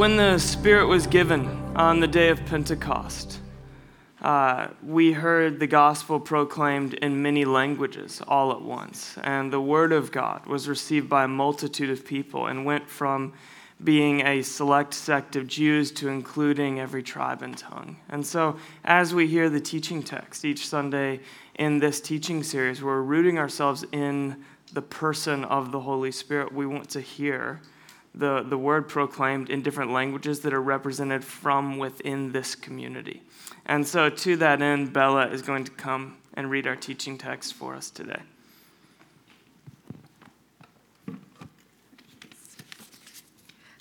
when the Spirit was given on the day of Pentecost, uh, we heard the gospel proclaimed in many languages all at once. And the word of God was received by a multitude of people and went from being a select sect of Jews to including every tribe and tongue. And so, as we hear the teaching text each Sunday in this teaching series, we're rooting ourselves in the person of the Holy Spirit. We want to hear the, the word proclaimed in different languages that are represented from within this community. And so, to that end, Bella is going to come and read our teaching text for us today.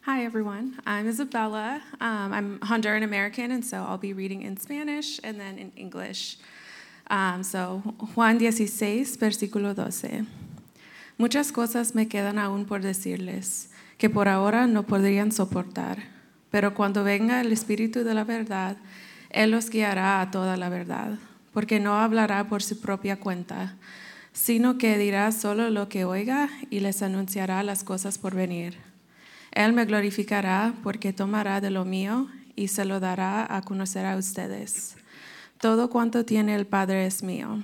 Hi, everyone. I'm Isabella. Um, I'm Honduran American, and so I'll be reading in Spanish and then in English. Um, so, Juan 16, versículo 12. Muchas cosas me quedan aún por decirles, que por ahora no podrían soportar, pero cuando venga el Espíritu de la verdad, Él los guiará a toda la verdad, porque no hablará por su propia cuenta, sino que dirá solo lo que oiga y les anunciará las cosas por venir. Él me glorificará porque tomará de lo mío y se lo dará a conocer a ustedes. Todo cuanto tiene el Padre es mío.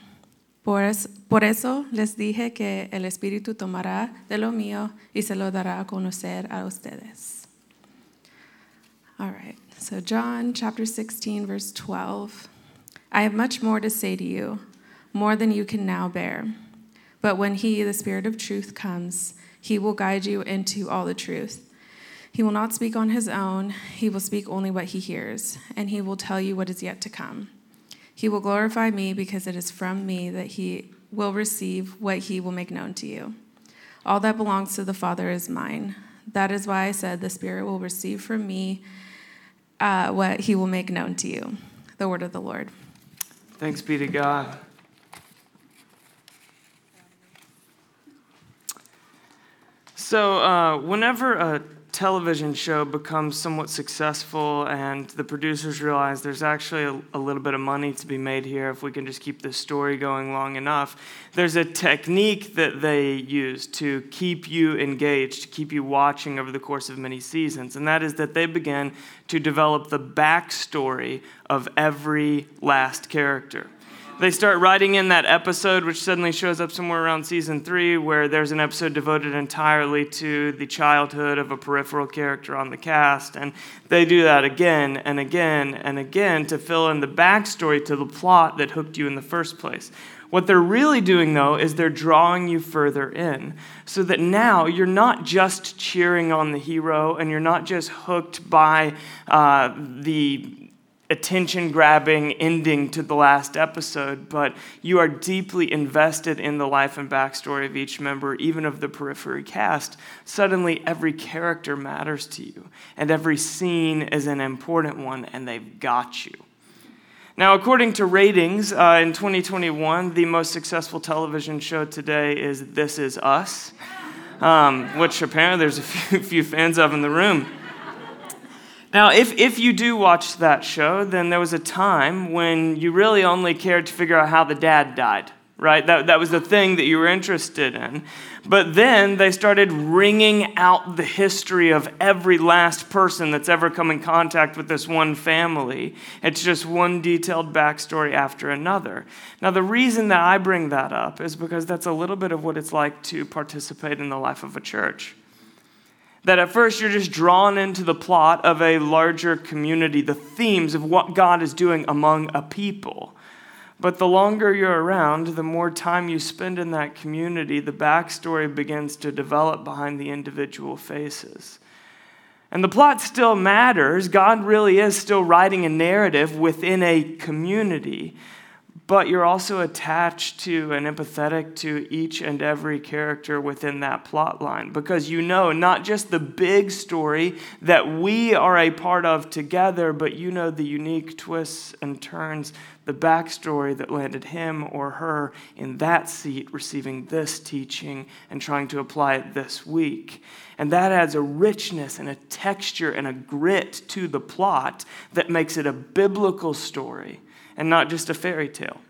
Por, es, por eso les dije que el Espíritu tomará de lo mío y se lo dará a conocer a ustedes. All right. So, John chapter 16, verse 12. I have much more to say to you, more than you can now bear. But when He, the Spirit of truth, comes, He will guide you into all the truth. He will not speak on His own, He will speak only what He hears, and He will tell you what is yet to come. He will glorify me because it is from me that He will receive what He will make known to you. All that belongs to the Father is mine. That is why I said the Spirit will receive from me uh, what he will make known to you. The word of the Lord. Thanks be to God. So, uh, whenever a television show becomes somewhat successful and the producers realize there's actually a, a, little bit of money to be made here if we can just keep this story going long enough, there's a technique that they use to keep you engaged, to keep you watching over the course of many seasons, and that is that they begin to develop the backstory of every last character they start writing in that episode, which suddenly shows up somewhere around season three, where there's an episode devoted entirely to the childhood of a peripheral character on the cast. And they do that again and again and again to fill in the backstory to the plot that hooked you in the first place. What they're really doing, though, is they're drawing you further in so that now you're not just cheering on the hero and you're not just hooked by uh, the attention grabbing ending to the last episode, but you are deeply invested in the life and backstory of each member, even of the periphery cast. Suddenly, every character matters to you, and every scene is an important one, and they've got you. Now, according to ratings uh, in 2021, the most successful television show today is This Is Us, um, which apparently there's a few, few fans of in the room. Now, if, if you do watch that show, then there was a time when you really only cared to figure out how the dad died, right? That, that was the thing that you were interested in. But then they started wringing out the history of every last person that's ever come in contact with this one family. It's just one detailed backstory after another. Now, the reason that I bring that up is because that's a little bit of what it's like to participate in the life of a church that at first you're just drawn into the plot of a larger community, the themes of what God is doing among a people. But the longer you're around, the more time you spend in that community, the backstory begins to develop behind the individual faces. And the plot still matters. God really is still writing a narrative within a community but you're also attached to and empathetic to each and every character within that plot line because you know not just the big story that we are a part of together, but you know the unique twists and turns, the backstory that landed him or her in that seat receiving this teaching and trying to apply it this week. And that adds a richness and a texture and a grit to the plot that makes it a biblical story and not just a fairy tale.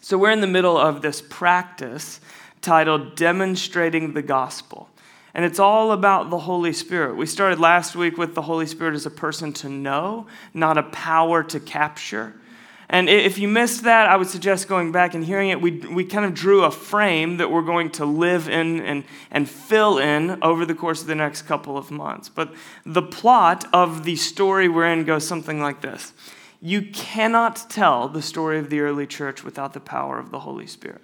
So, we're in the middle of this practice titled Demonstrating the Gospel. And it's all about the Holy Spirit. We started last week with the Holy Spirit as a person to know, not a power to capture. And if you missed that, I would suggest going back and hearing it. We, we kind of drew a frame that we're going to live in and, and fill in over the course of the next couple of months. But the plot of the story we're in goes something like this You cannot tell the story of the early church without the power of the Holy Spirit.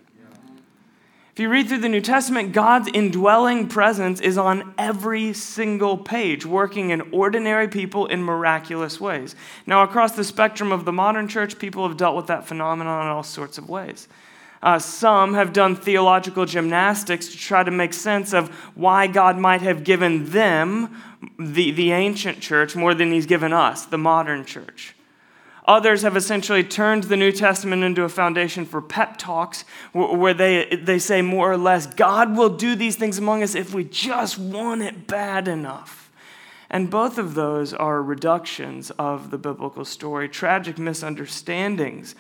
If you read through the New Testament, God's indwelling presence is on every single page, working in ordinary people in miraculous ways. Now, across the spectrum of the modern church, people have dealt with that phenomenon in all sorts of ways. Uh, some have done theological gymnastics to try to make sense of why God might have given them, the, the ancient church, more than He's given us, the modern church. Others have essentially turned the New Testament into a foundation for pep talks where they, they say more or less, God will do these things among us if we just want it bad enough. And both of those are reductions of the biblical story, tragic misunderstandings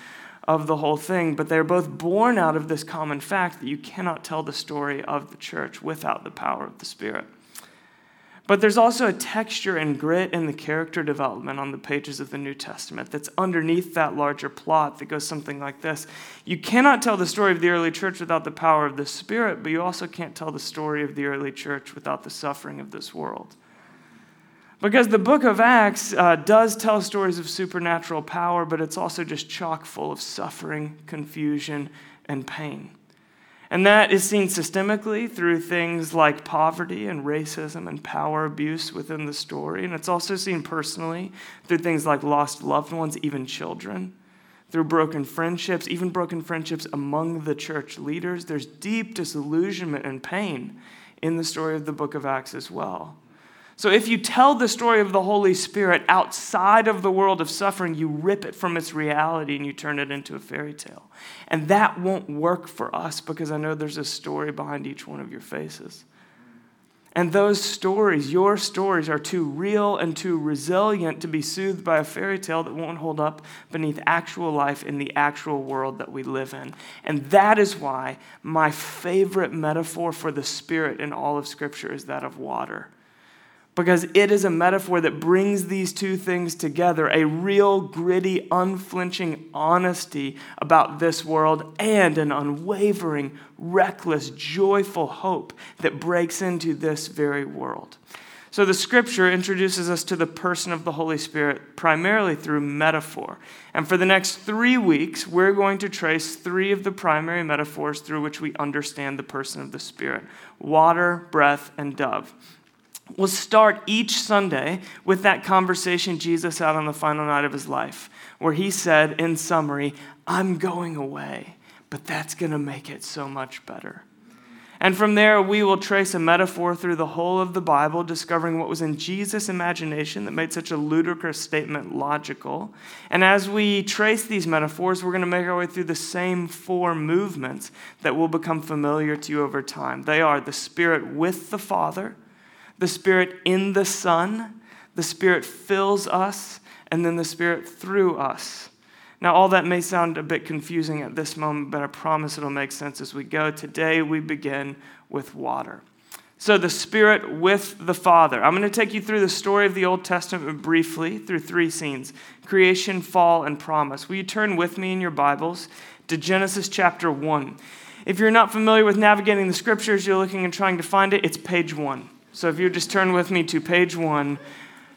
of the whole thing, but they're both born out of this common fact that you cannot tell the story of the church without the power of the Spirit. But there's also a texture and grit in the character development on the pages of the New Testament that's underneath that larger plot that goes something like this. You cannot tell the story of the early church without the power of the Spirit, but you also can't tell the story of the early church without the suffering of this world. Because the book of Acts uh, does tell stories of supernatural power, but it's also just chock full of suffering, confusion, and pain. And that is seen systemically through things like poverty and racism and power abuse within the story. And it's also seen personally through things like lost loved ones, even children, through broken friendships, even broken friendships among the church leaders. There's deep disillusionment and pain in the story of the book of Acts as well. So, if you tell the story of the Holy Spirit outside of the world of suffering, you rip it from its reality and you turn it into a fairy tale. And that won't work for us because I know there's a story behind each one of your faces. And those stories, your stories, are too real and too resilient to be soothed by a fairy tale that won't hold up beneath actual life in the actual world that we live in. And that is why my favorite metaphor for the Spirit in all of Scripture is that of water because it is a metaphor that brings these two things together a real, gritty, unflinching honesty about this world and an unwavering, reckless, joyful hope that breaks into this very world. So, the scripture introduces us to the person of the Holy Spirit primarily through metaphor. And for the next three weeks, we're going to trace three of the primary metaphors through which we understand the person of the Spirit water, breath, and dove. We'll start each Sunday with that conversation Jesus had on the final night of his life, where he said, in summary, I'm going away, but that's going to make it so much better. And from there, we will trace a metaphor through the whole of the Bible, discovering what was in Jesus' imagination that made such a ludicrous statement logical. And as we trace these metaphors, we're going to make our way through the same four movements that will become familiar to you over time. They are the Spirit with the Father, the Spirit in the Son, the Spirit fills us, and then the Spirit through us. Now, all that may sound a bit confusing at this moment, but I promise it'll make sense as we go. Today, we begin with water. So, the Spirit with the Father. I'm going to take you through the story of the Old Testament briefly through three scenes creation, fall, and promise. Will you turn with me in your Bibles to Genesis chapter 1? If you're not familiar with navigating the scriptures, you're looking and trying to find it, it's page 1. So if you just turn with me to page one,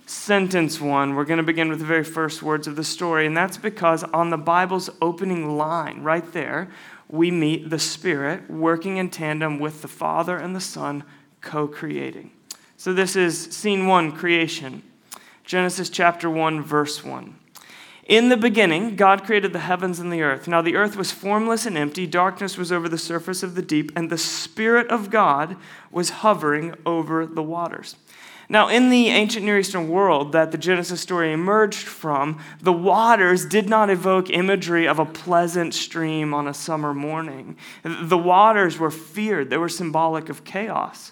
sentence one, we're going to begin with the very first words of the story. And that's because on the Bible's opening line, right there, we meet the Spirit working in tandem with the Father and the Son, co creating. So this is scene one creation. Genesis chapter 1, verse 1. In the beginning, God created the heavens and the earth. Now the earth was formless and empty, darkness was over the surface of the deep, and the Spirit of God was hovering over the waters. Now, in the ancient Near Eastern world that the Genesis story emerged from, the waters did not evoke imagery of a pleasant stream on a summer morning. The waters were feared, they were symbolic of chaos.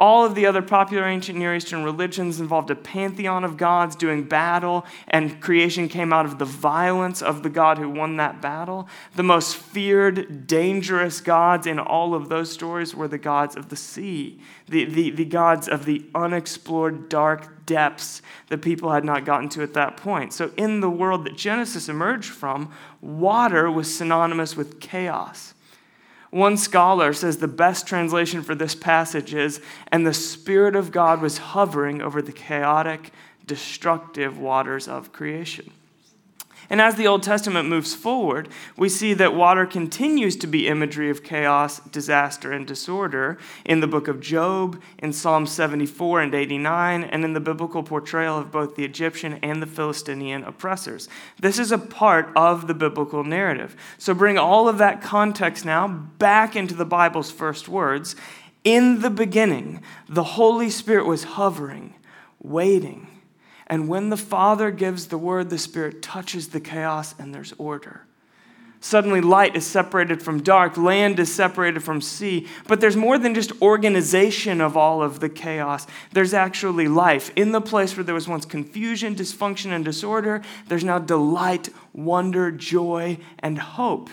All of the other popular ancient Near Eastern religions involved a pantheon of gods doing battle, and creation came out of the violence of the God who won that battle. The most feared, dangerous gods in all of those stories were the gods of the sea, the, the, the gods of the unexplored dark depths that people had not gotten to at that point. So, in the world that Genesis emerged from, water was synonymous with chaos. One scholar says the best translation for this passage is, and the Spirit of God was hovering over the chaotic, destructive waters of creation. And as the Old Testament moves forward, we see that water continues to be imagery of chaos, disaster, and disorder in the book of Job, in Psalm 74 and 89, and in the biblical portrayal of both the Egyptian and the Philistinian oppressors. This is a part of the biblical narrative. So bring all of that context now back into the Bible's first words. In the beginning, the Holy Spirit was hovering, waiting and when the Father gives the word, the Spirit touches the chaos and there's order. Suddenly, light is separated from dark, land is separated from sea. But there's more than just organization of all of the chaos. There's actually life. In the place where there was once confusion, dysfunction, and disorder, there's now delight, wonder, joy, and hope.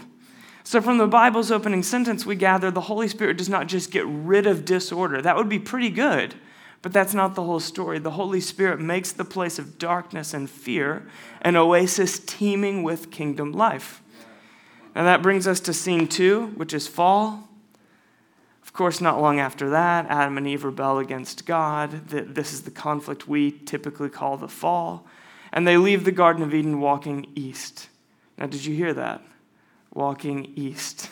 So, from the Bible's opening sentence, we gather the Holy Spirit does not just get rid of disorder. That would be pretty good. But that's not the whole story. The Holy Spirit makes the place of darkness and fear an oasis teeming with kingdom life. And that brings us to scene two, which is fall. Of course, not long after that, Adam and Eve rebel against God. This is the conflict we typically call the fall. And they leave the Garden of Eden walking east. Now, did you hear that? Walking east.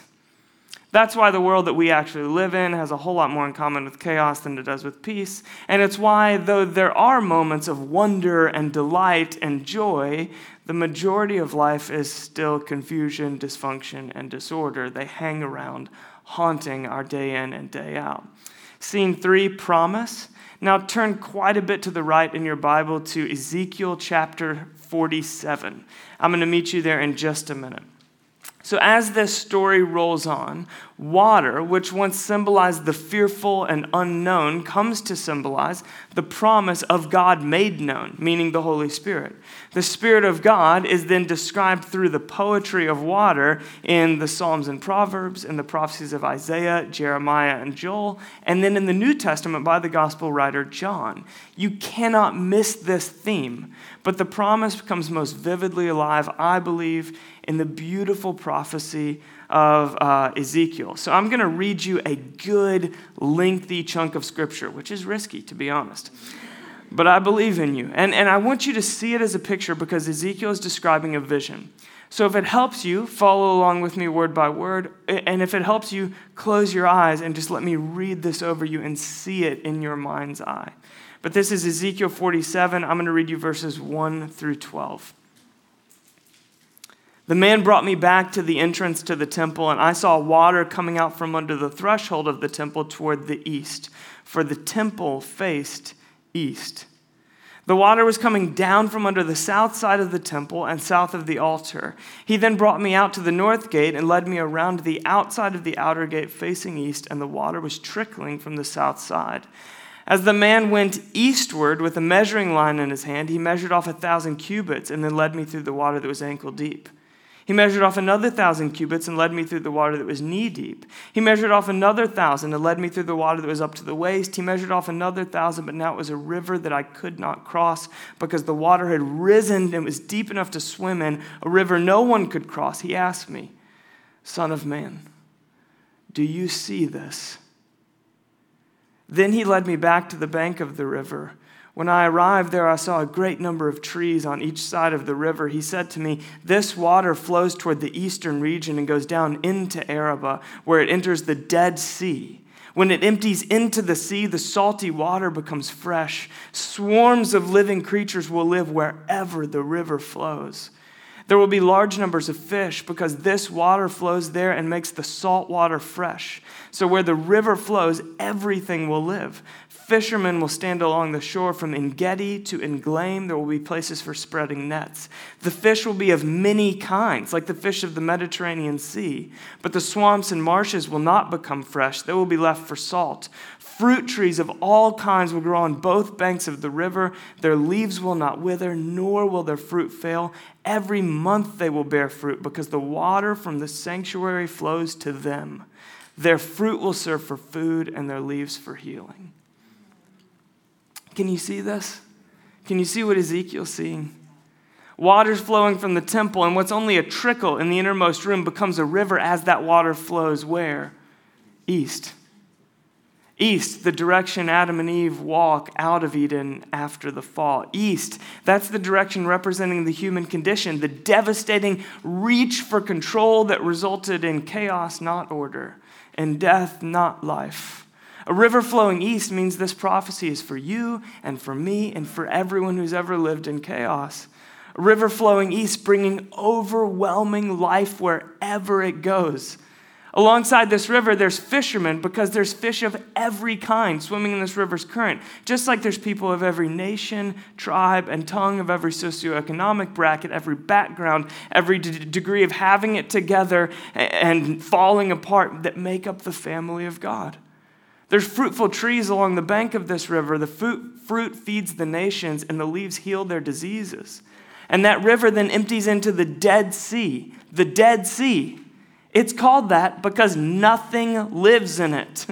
That's why the world that we actually live in has a whole lot more in common with chaos than it does with peace. And it's why, though there are moments of wonder and delight and joy, the majority of life is still confusion, dysfunction, and disorder. They hang around, haunting our day in and day out. Scene three, promise. Now turn quite a bit to the right in your Bible to Ezekiel chapter 47. I'm going to meet you there in just a minute. So, as this story rolls on, water, which once symbolized the fearful and unknown, comes to symbolize the promise of God made known, meaning the Holy Spirit. The Spirit of God is then described through the poetry of water in the Psalms and Proverbs, in the prophecies of Isaiah, Jeremiah, and Joel, and then in the New Testament by the Gospel writer John. You cannot miss this theme, but the promise becomes most vividly alive, I believe in the beautiful prophecy of uh, Ezekiel. So I'm going to read you a good, lengthy chunk of scripture, which is risky, to be honest. But I believe in you. And, and I want you to see it as a picture because Ezekiel is describing a vision. So if it helps you, follow along with me word by word. And if it helps you, close your eyes and just let me read this over you and see it in your mind's eye. But this is Ezekiel 47. I'm going to read you verses 1 through 12. The man brought me back to the entrance to the temple, and I saw water coming out from under the threshold of the temple toward the east, for the temple faced east. The water was coming down from under the south side of the temple and south of the altar. He then brought me out to the north gate and led me around the outside of the outer gate facing east, and the water was trickling from the south side. As the man went eastward with a measuring line in his hand, he measured off a thousand cubits and then led me through the water that was ankle deep. He measured off another thousand cubits and led me through the water that was knee deep. He measured off another thousand and led me through the water that was up to the waist. He measured off another thousand, but now it was a river that I could not cross because the water had risen and was deep enough to swim in, a river no one could cross. He asked me, Son of man, do you see this? Then he led me back to the bank of the river. When I arrived there, I saw a great number of trees on each side of the river. He said to me, This water flows toward the eastern region and goes down into Arabah, where it enters the Dead Sea. When it empties into the sea, the salty water becomes fresh. Swarms of living creatures will live wherever the river flows. There will be large numbers of fish because this water flows there and makes the salt water fresh. So, where the river flows, everything will live Fishermen will stand along the shore from Engedi to En Eglaim. There will be places for spreading nets. The fish will be of many kinds, like the fish of the Mediterranean Sea. But the swamps and marshes will not become fresh, they will be left for salt. Fruit trees of all kinds will grow on both banks of the river. Their leaves will not wither, nor will their fruit fail. Every month they will bear fruit, because the water from the sanctuary flows to them. Their fruit will serve for food, and their leaves for healing. Can you see this? Can you see what Ezekiel's seeing? Water's flowing from the temple, and what's only a trickle in the innermost room becomes a river as that water flows where? East. East, the direction Adam and Eve walk out of Eden after the fall. East, that's the direction representing the human condition, the devastating reach for control that resulted in chaos, not order, and death, not life. A river flowing east means this prophecy is for you and for me and for everyone who's ever lived in chaos. A river flowing east, bringing overwhelming life wherever it goes. Alongside this river, there's fishermen because there's fish of every kind swimming in this river's current. Just like there's people of every nation, tribe, and tongue, of every socioeconomic bracket, every background, every d- degree of having it together and falling apart that make up the family of God. There's fruitful trees along the bank of this river. The fruit, fruit feeds the nations, and the leaves heal their diseases. And that river then empties into the Dead Sea. The Dead Sea. It's called that because nothing lives in it.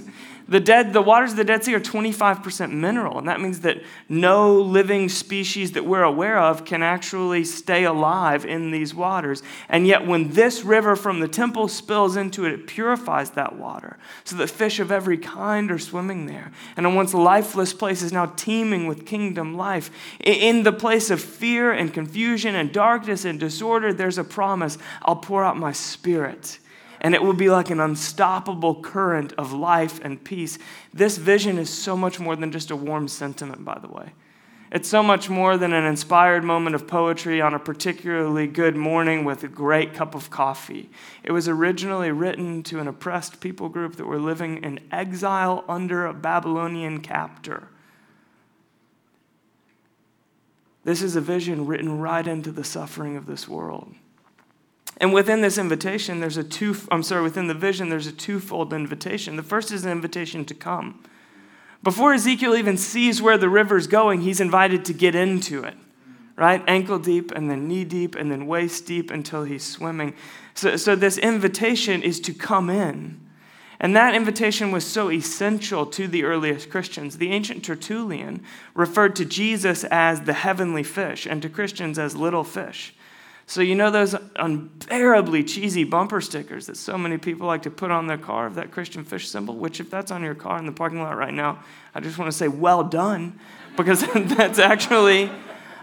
The, dead, the waters of the Dead Sea are 25% mineral, and that means that no living species that we're aware of can actually stay alive in these waters. And yet, when this river from the temple spills into it, it purifies that water so that fish of every kind are swimming there. And a once lifeless place is now teeming with kingdom life. In the place of fear and confusion and darkness and disorder, there's a promise I'll pour out my spirit and it will be like an unstoppable current of life and peace. This vision is so much more than just a warm sentiment, by the way. It's so much more than an inspired moment of poetry on a particularly good morning with a great cup of coffee. It was originally written to an oppressed people group that were living in exile under a Babylonian captor. This is a vision written right into the suffering of this world. And within this invitation, there's a two, I'm sorry, within the vision, there's a twofold invitation. The first is an invitation to come. Before Ezekiel even sees where the river's going, he's invited to get into it, right? Ankle deep and then knee deep and then waist deep until he's swimming. So, so this invitation is to come in. And that invitation was so essential to the earliest Christians. The ancient Tertullian referred to Jesus as the heavenly fish and to Christians as little fish. So, you know those unbearably cheesy bumper stickers that so many people like to put on their car of that Christian fish symbol? Which, if that's on your car in the parking lot right now, I just want to say, well done, because that's actually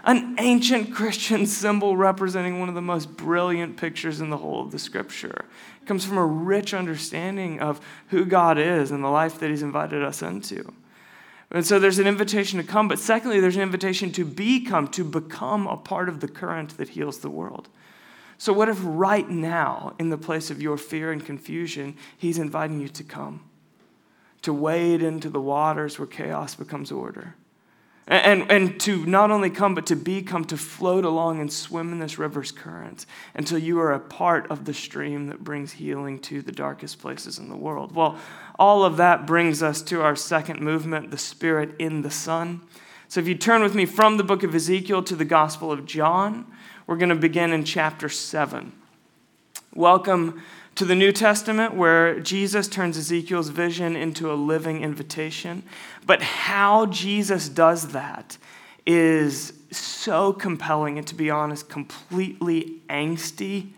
an ancient Christian symbol representing one of the most brilliant pictures in the whole of the scripture. It comes from a rich understanding of who God is and the life that He's invited us into. And so there's an invitation to come, but secondly, there's an invitation to become, to become a part of the current that heals the world. So, what if right now, in the place of your fear and confusion, He's inviting you to come, to wade into the waters where chaos becomes order? And, and, to not only come, but to become, to float along and swim in this river's current until you are a part of the stream that brings healing to the darkest places in the world. Well, all of that brings us to our second movement, the Spirit in the Son. So if you turn with me from the book of Ezekiel to the Gospel of John, we're going to begin in chapter 7. Welcome to the New Testament, where Jesus turns Ezekiel's vision into a living invitation. But how Jesus does that is so compelling and, to be honest, completely angsty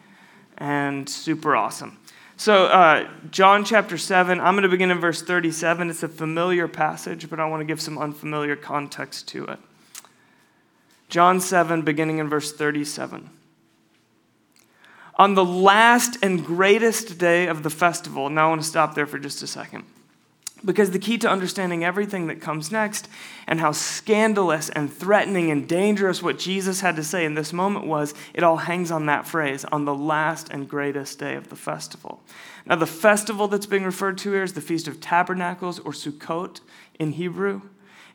and super awesome. So, uh, John chapter 7, I'm going to begin in verse 37. It's a familiar passage, but I want to give some unfamiliar context to it. John 7, beginning in verse 37. On the last and greatest day of the festival, now I want to stop there for just a second. Because the key to understanding everything that comes next and how scandalous and threatening and dangerous what Jesus had to say in this moment was, it all hangs on that phrase, on the last and greatest day of the festival. Now, the festival that's being referred to here is the Feast of Tabernacles or Sukkot in Hebrew.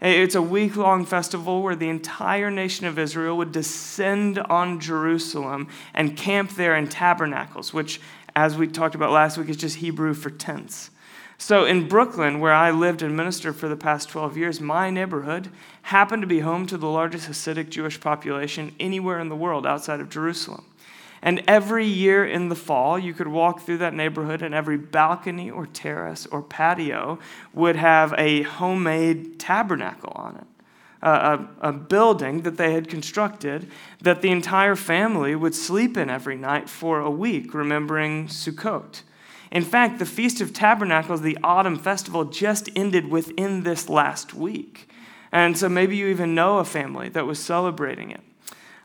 Eh, it's a week long festival where the entire nation of Israel would descend on Jerusalem and camp there in tabernacles, which, as we talked about last week, is just Hebrew for tents. So in Brooklyn, where I lived and ministered for the past 12 years, my neighborhood happened to be home to the largest Hasidic Jewish population anywhere in the world outside of Jerusalem. And every year in the fall, you could walk through that neighborhood, and every balcony or terrace or patio would have a homemade tabernacle on it. A, a, a, building that they had constructed that the entire family would sleep in every night for a week, remembering Sukkot. In fact, the Feast of Tabernacles, the autumn festival, just ended within this last week. And so maybe you even know a family that was celebrating it.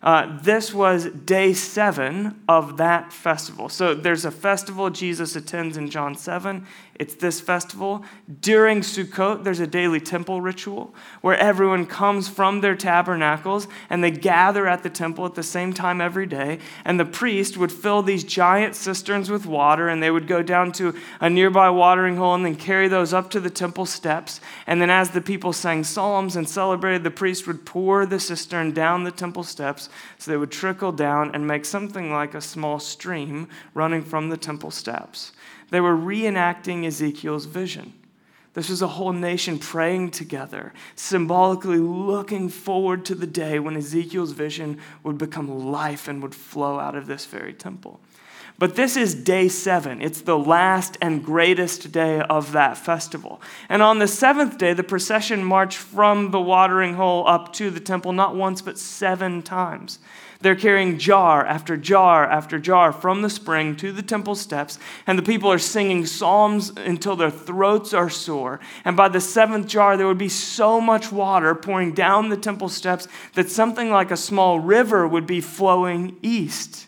Uh, this was day seven of that festival. So there's a festival Jesus attends in John 7. It's this festival. During Sukkot, there's a daily temple ritual where everyone comes from their tabernacles and they gather at the temple at the same time every day. And the priest would fill these giant cisterns with water and they would go down to a nearby watering hole and then carry those up to the temple steps. And then, as the people sang psalms and celebrated, the priest would pour the cistern down the temple steps so they would trickle down and make something like a small stream running from the temple steps. They were reenacting Ezekiel's vision. This was a whole nation praying together, symbolically looking forward to the day when Ezekiel's vision would become life and would flow out of this very temple. But this is day seven. It's the last and greatest day of that festival. And on the seventh day, the procession marched from the watering hole up to the temple not once, but seven times. They're carrying jar after jar after jar from the spring to the temple steps, and the people are singing psalms until their throats are sore. And by the seventh jar, there would be so much water pouring down the temple steps that something like a small river would be flowing east.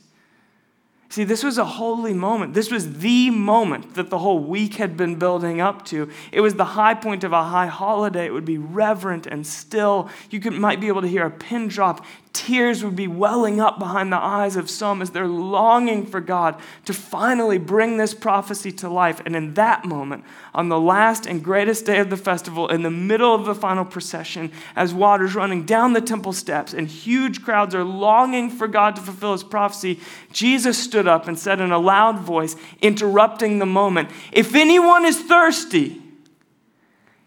See, this was a holy moment. This was the moment that the whole week had been building up to. It was the high point of a high holiday. It would be reverent and still. You could, might be able to hear a pin drop tears would be welling up behind the eyes of some as they're longing for God to finally bring this prophecy to life. And in that moment, on the last and greatest day of the festival, in the middle of the final procession, as water's running down the temple steps and huge crowds are longing for God to fulfill his prophecy, Jesus stood up and said in a loud voice, interrupting the moment, If anyone is thirsty,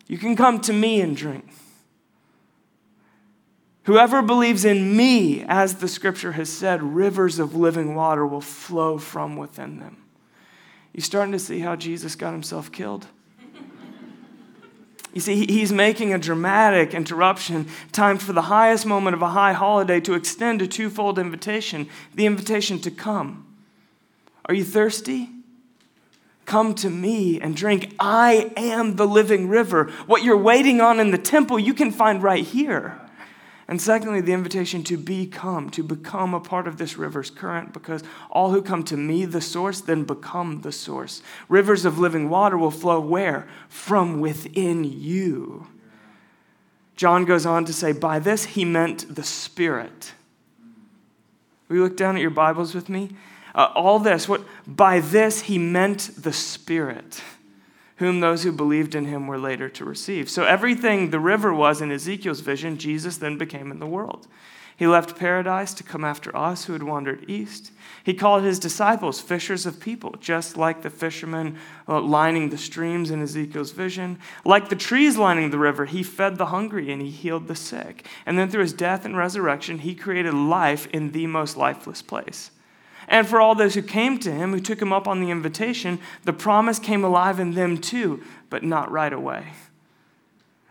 you can come to me and drink. Whoever believes in me, as the scripture has said, rivers of living water will flow from within them. You starting to see how Jesus got himself killed? You see, he's making a dramatic interruption, timed for the highest moment of a high holiday, to extend a twofold invitation the invitation to come. Are you thirsty? Come to me and drink. I am the living river. What you're waiting on in the temple, you can find right here. And secondly, the invitation to become, to become a part of this river's current, because all who come to me, the source, then become the source. Rivers of living water will flow where? From within you. John goes on to say, by this he meant the Spirit. Will you look down at your Bibles with me? Uh, all this, what by this he meant the Spirit whom those who believed in him were later to receive. So everything the river was in Ezekiel's vision, Jesus then became in the world. He left paradise to come after us who had wandered east. He called his disciples fishers of people, just like the fishermen lining the streams in Ezekiel's vision. Like the trees lining the river, he fed the hungry and he healed the sick. And then through his death and resurrection, he created life in the most lifeless place. And for all those who came to him, who took him up on the invitation, the promise came alive in them too, but not right away.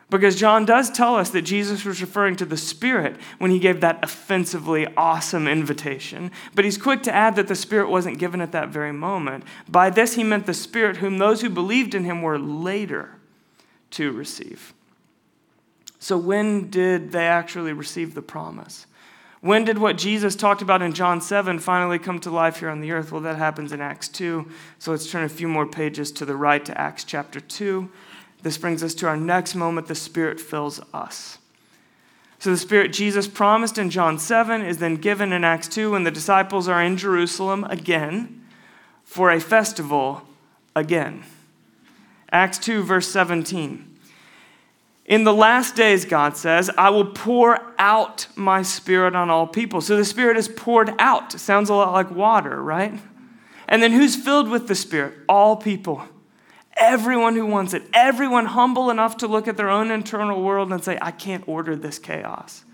Because John does tell us that Jesus was referring to the Spirit when he gave that offensively awesome invitation. But he's quick to add that the Spirit wasn't given at that very moment. By this, he meant the Spirit whom those who believed in him were later to receive. So, when did they actually receive the promise? When did what Jesus talked about in John 7 finally come to life here on the earth? Well, that happens in Acts 2. So let's turn a few more pages to the right to Acts chapter 2. This brings us to our next moment the Spirit fills us. So the Spirit Jesus promised in John 7 is then given in Acts 2 when the disciples are in Jerusalem again for a festival again. Acts 2, verse 17. In the last days, God says, I will pour out my spirit on all people. So the spirit is poured out. Sounds a lot like water, right? And then who's filled with the spirit? All people. Everyone who wants it. Everyone humble enough to look at their own internal world and say, I can't order this chaos.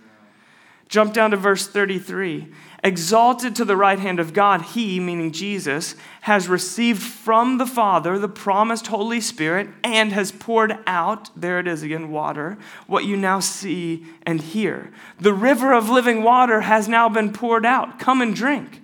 Jump down to verse 33. Exalted to the right hand of God, he, meaning Jesus, has received from the Father the promised Holy Spirit and has poured out, there it is again, water, what you now see and hear. The river of living water has now been poured out. Come and drink.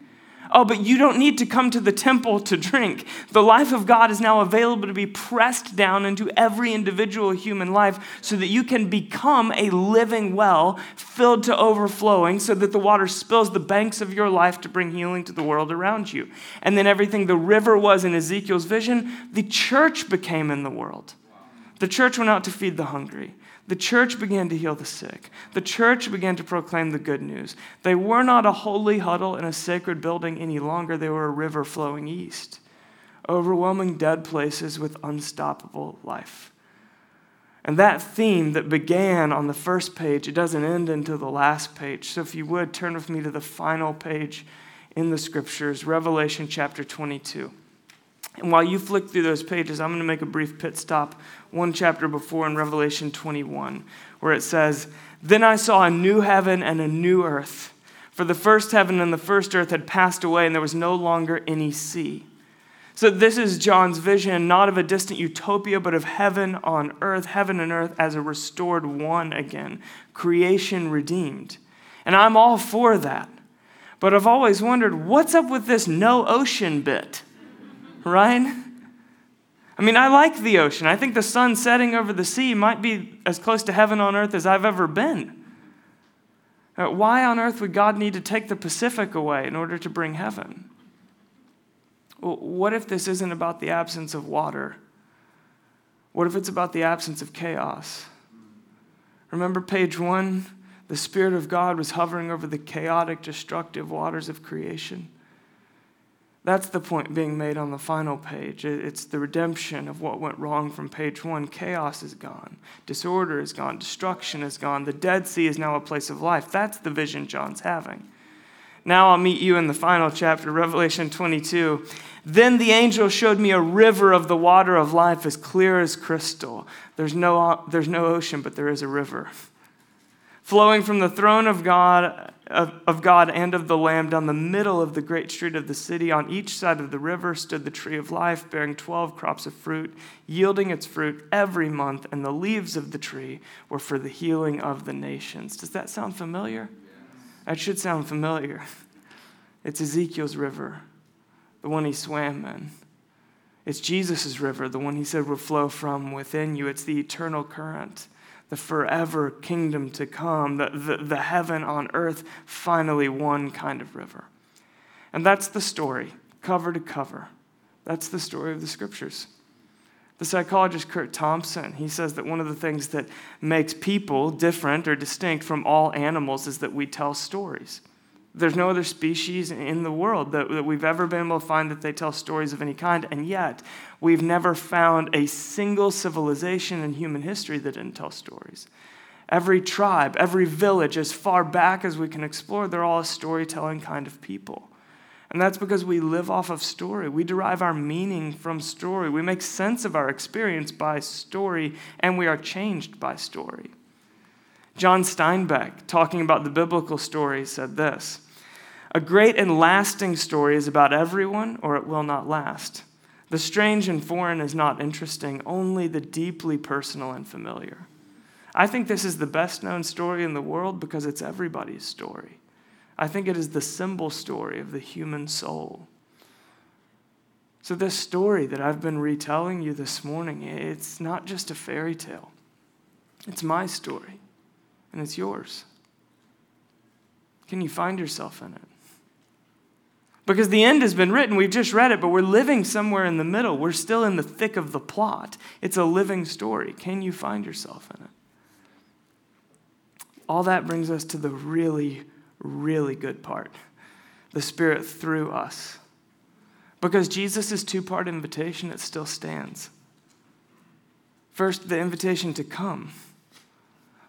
Oh, but you don't need to come to the temple to drink. The life of God is now available to be pressed down into every individual human life so that you can become a living well filled to overflowing so that the water spills the banks of your life to bring healing to the world around you. And then everything the river was in Ezekiel's vision, the church became in the world. The church went out to feed the hungry. The church began to heal the sick. The church began to proclaim the good news. They were not a holy huddle in a sacred building any longer, they were a river flowing east, overwhelming dead places with unstoppable life. And that theme that began on the first page, it doesn't end until the last page. So if you would, turn with me to the final page in the scriptures, Revelation chapter 22. And while you flick through those pages, I'm going to make a brief pit stop one chapter before in Revelation 21, where it says, Then I saw a new heaven and a new earth. For the first heaven and the first earth had passed away, and there was no longer any sea. So, this is John's vision, not of a distant utopia, but of heaven on earth, heaven and earth as a restored one again, creation redeemed. And I'm all for that. But I've always wondered what's up with this no ocean bit? Right? I mean, I like the ocean. I think the sun setting over the sea might be as close to heaven on earth as I've ever been. Uh, why on earth would God need to take the Pacific away in order to bring heaven? Well, what if this isn't about the absence of water? What if it's about the absence of chaos? Remember page one? The Spirit of God was hovering over the chaotic, destructive waters of creation. That's the point being made on the final page. It's the redemption of what went wrong from page one. Chaos is gone, disorder is gone, destruction is gone. The Dead Sea is now a place of life. That's the vision John's having. Now I'll meet you in the final chapter, Revelation 22. Then the angel showed me a river of the water of life as clear as crystal. There's no, there's no ocean, but there is a river flowing from the throne of God, of, of, God and of the Lamb down the middle of the great street of the city. On each side of the river stood the tree of life, bearing 12 crops of fruit, yielding its fruit every month, and the leaves of the tree were for the healing of the nations. Does that sound familiar? That should sound familiar. It's Ezekiel's river, the one he swam in. It's Jesus' river, the one he said would flow from within you. It's the eternal current the forever kingdom to come, the, the, the heaven on earth, finally one kind of river. And that's the story, cover to cover. That's the story of the scriptures. The psychologist Curt Thompson, he says that one of the things that makes people different or distinct from all animals is that we tell stories. There's no other species in the world that, that we've ever been able to find that they tell stories of any kind, and yet we've never found a single civilization in human history that didn't tell stories. Every tribe, every village, as far back as we can explore, they're all a storytelling kind of people. And that's because we live off of story. We derive our meaning from story. We make sense of our experience by story, and we are changed by story. John Steinbeck, talking about the biblical story, said this A great and lasting story is about everyone, or it will not last. The strange and foreign is not interesting, only the deeply personal and familiar. I think this is the best known story in the world because it's everybody's story. I think it is the symbol story of the human soul. So, this story that I've been retelling you this morning, it's not just a fairy tale, it's my story and it's yours. Can you find yourself in it? Because the end has been written, we've just read it, but we're living somewhere in the middle. We're still in the thick of the plot. It's a living story. Can you find yourself in it? All that brings us to the really, really good part the Spirit through us. Because Jesus' two part invitation, it still stands. First, the invitation to come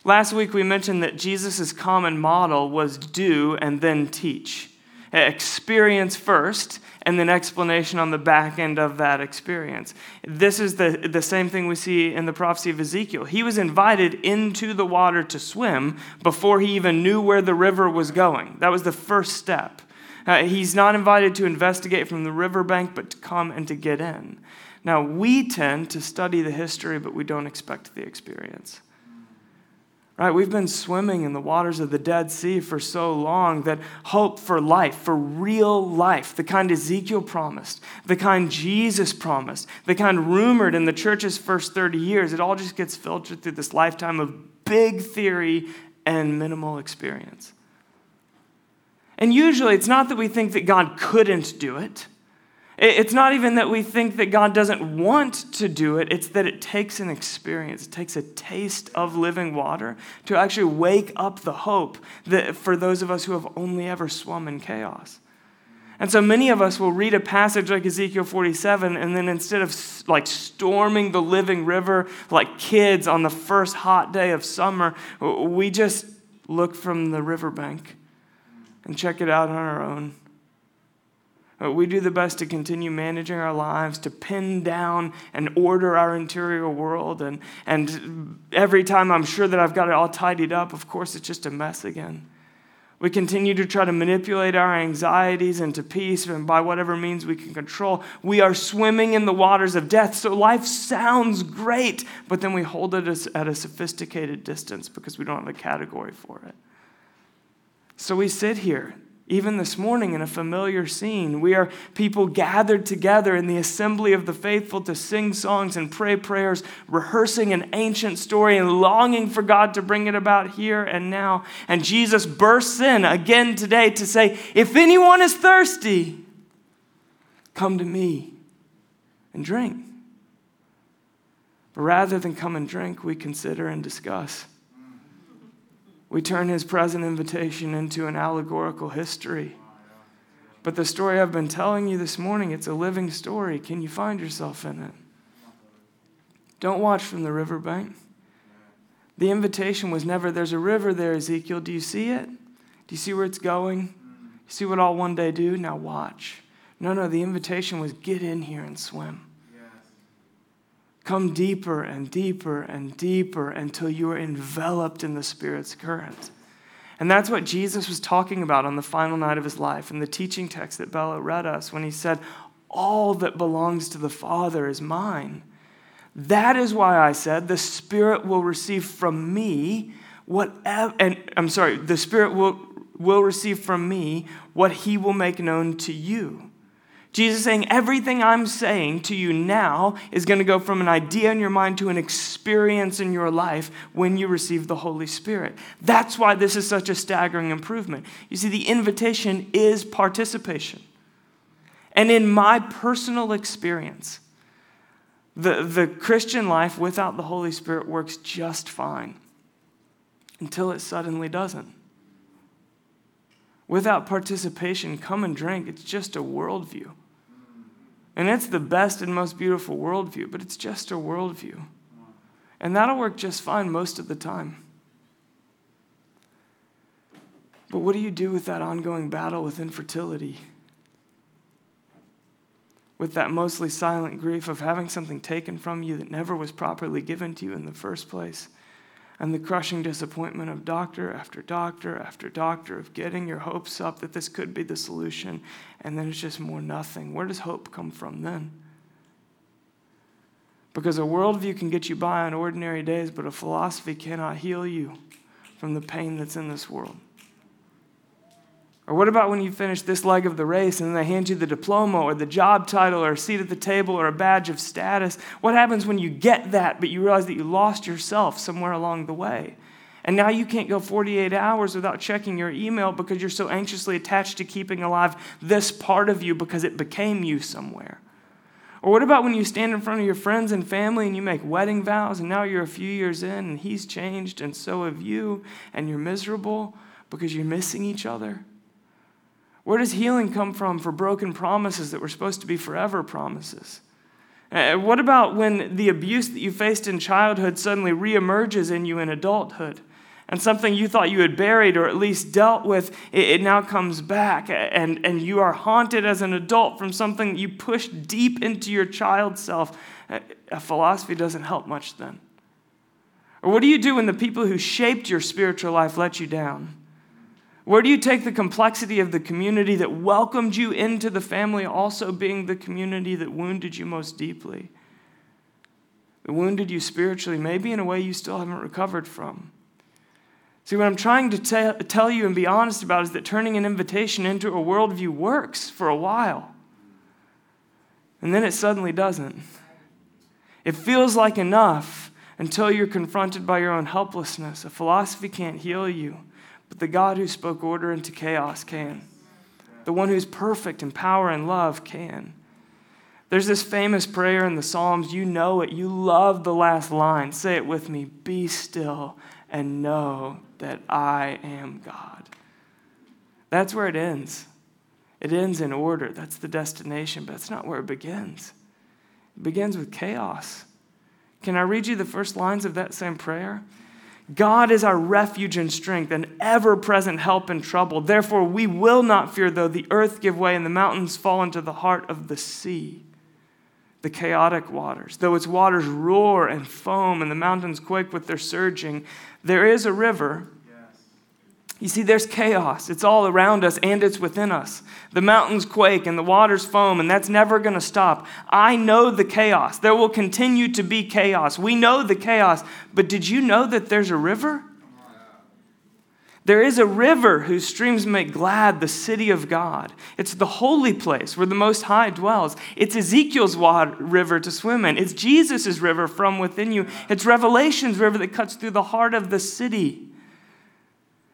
Last week we mentioned that Jesus' common model was do and then teach. Experience first, and then explanation on the back end of that experience. This is the, the same thing we see in the prophecy of Ezekiel. He was invited into the water to swim before he even knew where the river was going. That was the first step. Uh, he's not invited to investigate from the riverbank, but to come and to get in. Now, we tend to study the history, but we don't expect the experience. Right? We've been swimming in the waters of the Dead Sea for so long that hope for life, for real life, the kind Ezekiel promised, the kind Jesus promised, the kind rumored in the church's first 30 years, it all just gets filtered through this lifetime of big theory and minimal experience. And usually it's not that we think that God couldn't do it. It's not even that we think that God doesn't want to do it, it's that it takes an experience, it takes a taste of living water to actually wake up the hope that for those of us who have only ever swum in chaos. And so many of us will read a passage like Ezekiel 47, and then instead of like storming the living river like kids on the first hot day of summer, we just look from the riverbank and check it out on our own Uh, we do the best to continue managing our lives, to pin down and order our interior world. And, and every time I'm sure that I've got it all tidied up, of course, it's just a mess again. We continue to try to manipulate our anxieties into peace and by whatever means we can control. We are swimming in the waters of death. So life sounds great, but then we hold it at a sophisticated distance because we don't have a category for it. So we sit here even this morning, in a familiar scene, we are people gathered together in the assembly of the faithful to sing songs and pray prayers, rehearsing an ancient story and longing for God to bring it about here and now. And Jesus bursts in again today to say, If anyone is thirsty, come to me and drink. But rather than come and drink, we consider and discuss we turn his present invitation into an allegorical history. But the story I've been telling you this morning, it's a living story. Can you find yourself in it? Don't watch from the riverbank. The invitation was never, there's a river there, Ezekiel. Do you see it? Do you see where it's going? You see what I'll one day do? Now watch. No, no, the invitation was get in here and swim. Come deeper and deeper and deeper until you are enveloped in the Spirit's current. And that's what Jesus was talking about on the final night of his life in the teaching text that Bella read us when he said, All that belongs to the Father is mine. That is why I said, The Spirit will receive from me whatever, and I'm sorry, the Spirit will, will receive from me what he will make known to you. Jesus saying, everything I'm saying to you now is going to go from an idea in your mind to an experience in your life when you receive the Holy Spirit. That's why this is such a staggering improvement. You see, the invitation is participation. And in my personal experience, the, the Christian life without the Holy Spirit works just fine until it suddenly doesn't. Without participation, come and drink. It's just a worldview. And it's the best and most beautiful worldview, but it's just a worldview. And that'll work just fine most of the time. But what do you do with that ongoing battle with infertility? With that mostly silent grief of having something taken from you that never was properly given to you in the first place? And the crushing disappointment of doctor after doctor after doctor of getting your hopes up that this could be the solution, and then it's just more nothing. Where does hope come from then? Because a worldview can get you by on ordinary days, but a philosophy cannot heal you from the pain that's in this world. Or what about when you finish this leg of the race and then they hand you the diploma or the job title or a seat at the table or a badge of status? What happens when you get that, but you realize that you lost yourself somewhere along the way? And now you can't go 48 hours without checking your email because you're so anxiously attached to keeping alive this part of you because it became you somewhere. Or what about when you stand in front of your friends and family and you make wedding vows and now you're a few years in and he's changed and so have you and you're miserable because you're missing each other? Where does healing come from for broken promises that were supposed to be forever promises? Uh, what about when the abuse that you faced in childhood suddenly reemerges in you in adulthood? And something you thought you had buried or at least dealt with, it, it now comes back. And, and you are haunted as an adult from something you pushed deep into your child self. A philosophy doesn't help much then. Or what do you do when the people who shaped your spiritual life let you down? Where do you take the complexity of the community that welcomed you into the family, also being the community that wounded you most deeply? That wounded you spiritually, maybe in a way you still haven't recovered from. See, what I'm trying to te- tell you and be honest about is that turning an invitation into a worldview works for a while. And then it suddenly doesn't. It feels like enough until you're confronted by your own helplessness. A philosophy can't heal you, but the God who spoke order into chaos can. The one who's perfect in power and love can. There's this famous prayer in the Psalms. You know it. You love the last line. Say it with me Be still and know that I am God. That's where it ends. It ends in order. That's the destination, but that's not where it begins. It begins with chaos. Can I read you the first lines of that same prayer? God is our refuge and strength, an ever present help in trouble. Therefore, we will not fear though the earth give way and the mountains fall into the heart of the sea the chaotic waters. Though its waters roar and foam and the mountains quake with their surging, there is a river. You see, there's chaos. It's all around us and it's within us. The mountains quake and the waters foam, and that's never going to stop. I know the chaos. There will continue to be chaos. We know the chaos, but did you know that there's a river? There is a river whose streams make glad the city of God. It's the holy place where the Most High dwells. It's Ezekiel's water, river to swim in. It's Jesus' river from within you. It's Revelation's river that cuts through the heart of the city.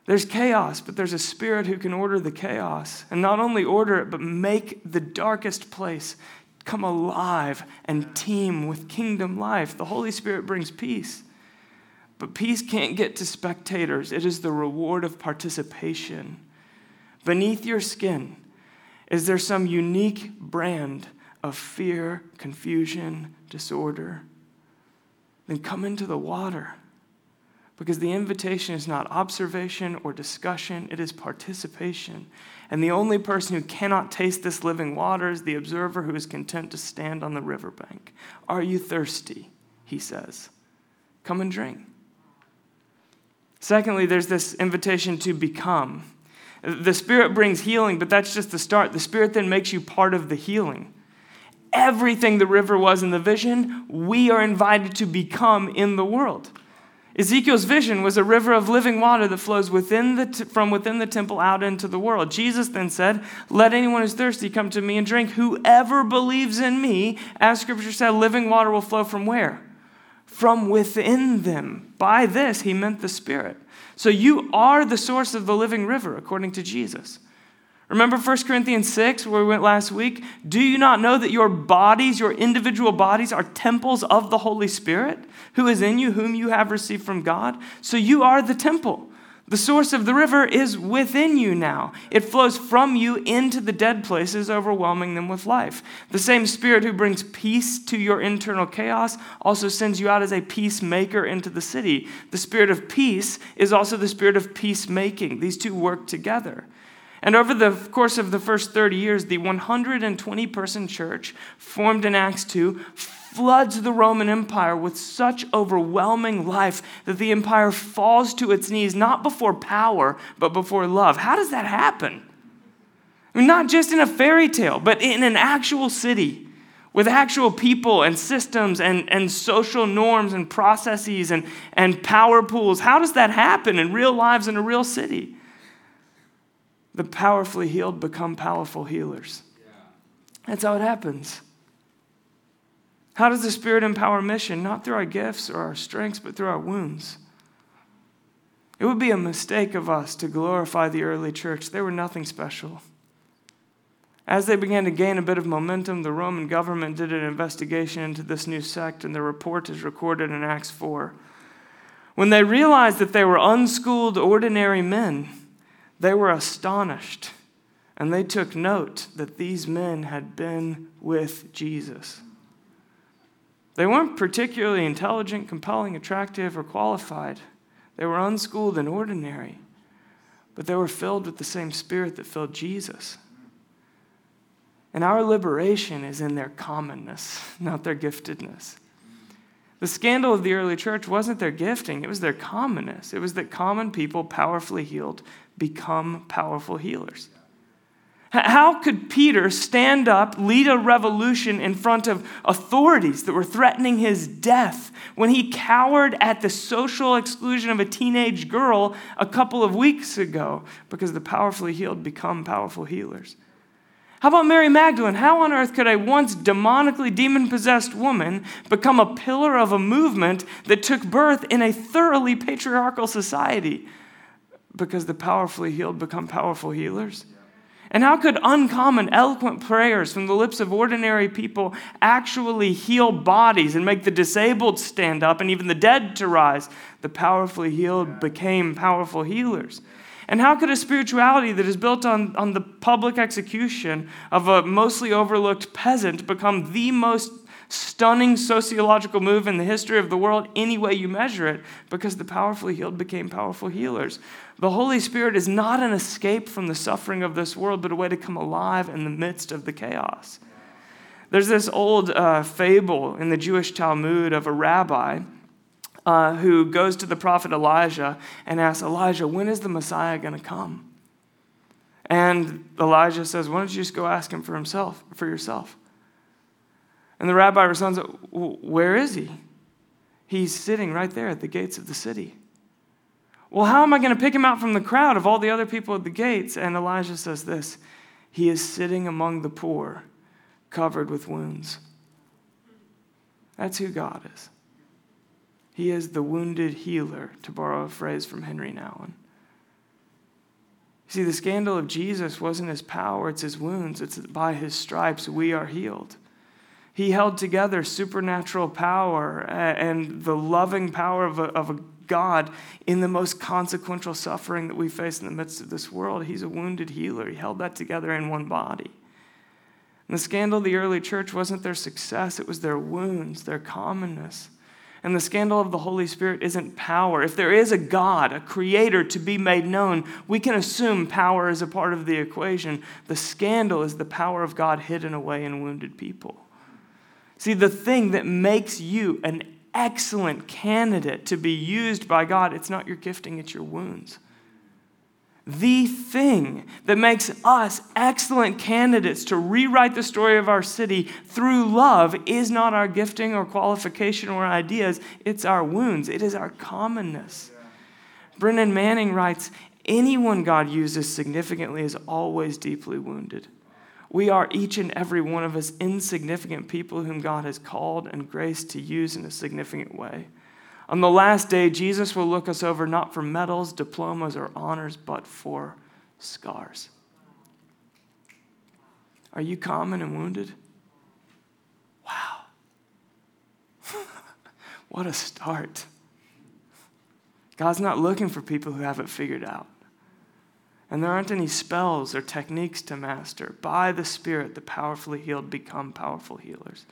There's chaos, but there's a spirit who can order the chaos. And not only order it, but make the darkest place come alive and teem with kingdom life. The Holy Spirit brings peace. But peace can't get to spectators, it is the reward of participation. Beneath your skin, is there some unique brand of fear, confusion, disorder? Then come into the water. Because the invitation is not observation or discussion, it is participation. And the only person who cannot taste this living water is the observer who is content to stand on the riverbank. Are you thirsty? He says. Come and drink. Secondly, there's this invitation to become. The Spirit brings healing, but that's just the start. The Spirit then makes you part of the healing. Everything the river was in the vision, we are invited to become in the world. Ezekiel's vision was a river of living water that flows within the t- from within the temple out into the world. Jesus then said, Let anyone who's thirsty come to me and drink. Whoever believes in me, as scripture said, living water will flow from where? from within them. By this, he meant the Spirit. So you are the source of the living river, according to Jesus. Remember 1 Corinthians 6, where we went last week? Do you not know that your bodies, your individual bodies, are temples of the Holy Spirit, who is in you, whom you have received from God? So you are the temple. The source of the river is within you now. It flows from you into the dead places, overwhelming them with life. The same Spirit who brings peace to your internal chaos also sends you out as a peacemaker into the city. The Spirit of peace is also the Spirit of peacemaking. These two work together. And over the course of the first 30 years, the 120 person church formed in Acts 2 floods the Roman Empire with such overwhelming life that the empire falls to its knees, not before power, but before love. How does that happen? I mean, not just in a fairy tale, but in an actual city with actual people and systems and, and social norms and processes and, and power pools. How does that happen in real lives in a real city? The powerfully healed become powerful healers. That's how it happens. How does the Spirit empower mission? Not through our gifts or our strengths, but through our wounds. It would be a mistake of us to glorify the early church. They were nothing special. As they began to gain a bit of momentum, the Roman government did an investigation into this new sect, and the report is recorded in Acts 4. When they realized that they were unschooled, ordinary men, they were astonished, and they took note that these men had been with Jesus. They weren't particularly intelligent, compelling, attractive, or qualified. They were unschooled and ordinary, but they were filled with the same spirit that filled Jesus. And our liberation is in their commonness, not their giftedness. The scandal of the early church wasn't their gifting, it was their commonness. It was that common people, powerfully healed, become powerful healers. How could Peter stand up, lead a revolution in front of authorities that were threatening his death when he cowered at the social exclusion of a teenage girl a couple of weeks ago because the powerfully healed become powerful healers? How about Mary Magdalene? How on earth could a once demonically demon possessed woman become a pillar of a movement that took birth in a thoroughly patriarchal society? Because the powerfully healed become powerful healers? And how could uncommon, eloquent prayers from the lips of ordinary people actually heal bodies and make the disabled stand up and even the dead to rise? The powerfully healed became powerful healers. And how could a spirituality that is built on, on the public execution of a mostly overlooked peasant become the most stunning sociological move in the history of the world, any way you measure it, because the powerfully healed became powerful healers? The Holy Spirit is not an escape from the suffering of this world, but a way to come alive in the midst of the chaos. There's this old uh, fable in the Jewish Talmud of a rabbi uh, who goes to the prophet Elijah and asks, Elijah, when is the Messiah going to come? And Elijah says, Why don't you just go ask him for himself, for yourself? And the rabbi responds, Where is he? He's sitting right there at the gates of the city. Well, how am I going to pick him out from the crowd of all the other people at the gates? And Elijah says this He is sitting among the poor, covered with wounds. That's who God is. He is the wounded healer, to borrow a phrase from Henri Nouwen. See, the scandal of Jesus wasn't his power, it's his wounds. It's by his stripes we are healed. He held together supernatural power and the loving power of a, of a God in the most consequential suffering that we face in the midst of this world. He's a wounded healer. He held that together in one body. And the scandal of the early church wasn't their success, it was their wounds, their commonness. And the scandal of the Holy Spirit isn't power. If there is a God, a creator to be made known, we can assume power is a part of the equation. The scandal is the power of God hidden away in wounded people. See, the thing that makes you an excellent candidate to be used by God. It's not your gifting, it's your wounds. The thing that makes us excellent candidates to rewrite the story of our city through love is not our gifting or qualification or ideas, it's our wounds. It is our commonness. Brennan Manning writes Anyone God uses significantly is always deeply wounded. We are each and every one of us insignificant people whom God has called and graced to use in a significant way. On the last day, Jesus will look us over not for medals, diplomas, or honors, but for scars. Are you common and wounded? Wow. what a start. God's not looking for people who have it figured out. And there aren't any spells or techniques to master. By the Spirit, the powerfully healed become powerful healers.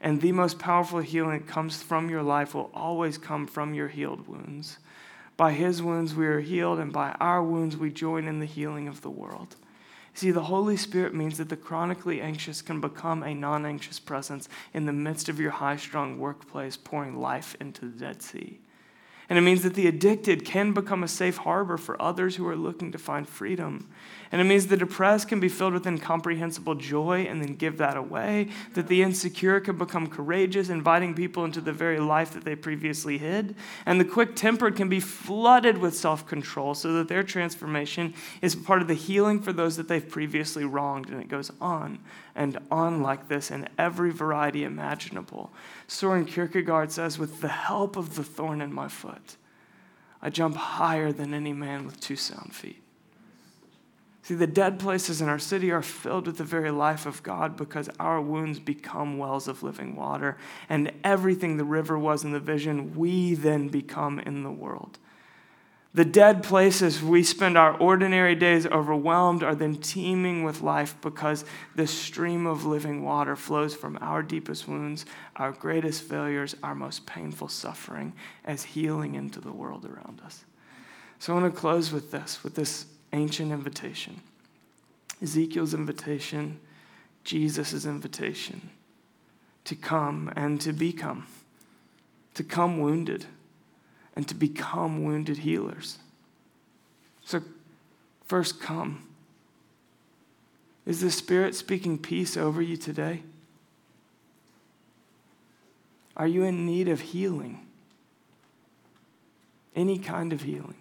And the most powerful healing that comes from your life will always come from your healed wounds. By His wounds, we are healed, and by our wounds, we join in the healing of the world. See, the Holy Spirit means that the chronically anxious can become a non anxious presence in the midst of your high strung workplace, pouring life into the Dead Sea. And it means that the addicted can become a safe harbor for others who are looking to find freedom. And it means the depressed can be filled with incomprehensible joy and then give that away. That the insecure can become courageous, inviting people into the very life that they previously hid. And the quick tempered can be flooded with self control so that their transformation is part of the healing for those that they've previously wronged. And it goes on and on like this in every variety imaginable. Soren Kierkegaard says, With the help of the thorn in my foot, I jump higher than any man with two sound feet. See, the dead places in our city are filled with the very life of God because our wounds become wells of living water. And everything the river was in the vision, we then become in the world. The dead places we spend our ordinary days overwhelmed are then teeming with life because the stream of living water flows from our deepest wounds, our greatest failures, our most painful suffering, as healing into the world around us. So I want to close with this, with this ancient invitation Ezekiel's invitation, Jesus' invitation to come and to become, to come wounded and to become wounded healers. So, first, come. Is the Spirit speaking peace over you today? Are you in need of healing? Any kind of healing?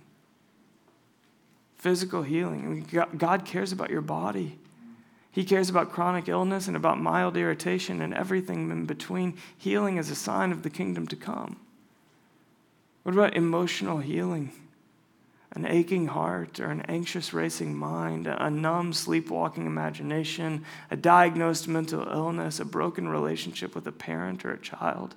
Physical healing. God cares about your body. He cares about chronic illness and about mild irritation and everything in between. Healing is a sign of the kingdom to come. What about emotional healing? An aching heart or an anxious racing mind, a numb sleepwalking imagination, a diagnosed mental illness, a broken relationship with a parent or a child?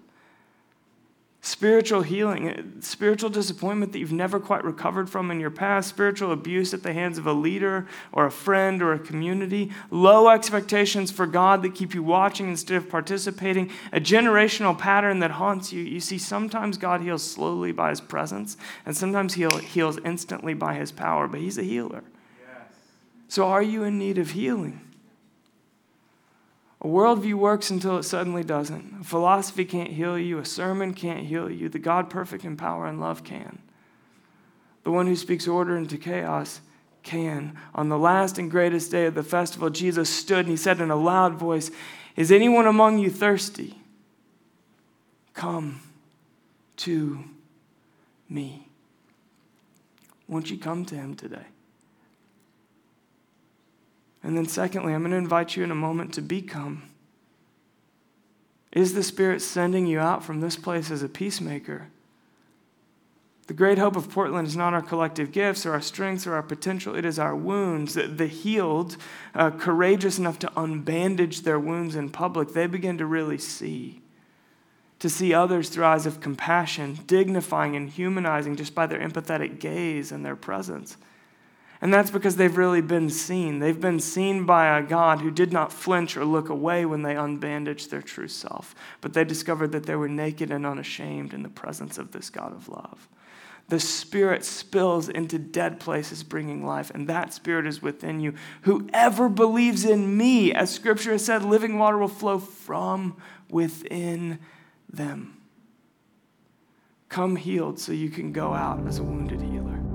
Spiritual healing, spiritual disappointment that you've never quite recovered from in your past, spiritual abuse at the hands of a leader or a friend or a community, low expectations for God that keep you watching instead of participating, a generational pattern that haunts you. You see, sometimes God heals slowly by his presence, and sometimes he heals instantly by his power, but he's a healer. Yes. So, are you in need of healing? A worldview works until it suddenly doesn't. A philosophy can't heal you. A sermon can't heal you. The God perfect in power and love can. The one who speaks order into chaos can. On the last and greatest day of the festival, Jesus stood and he said in a loud voice, Is anyone among you thirsty? Come to me. Won't you come to him today? And then, secondly, I'm going to invite you in a moment to become. Is the Spirit sending you out from this place as a peacemaker? The great hope of Portland is not our collective gifts or our strengths or our potential. It is our wounds. The healed, uh, courageous enough to unbandage their wounds in public, they begin to really see. To see others through eyes of compassion, dignifying and humanizing just by their empathetic gaze and their presence. And that's because they've really been seen. They've been seen by a God who did not flinch or look away when they unbandaged their true self, but they discovered that they were naked and unashamed in the presence of this God of love. The Spirit spills into dead places, bringing life, and that Spirit is within you. Whoever believes in me, as Scripture has said, living water will flow from within them. Come healed so you can go out as a wounded healer.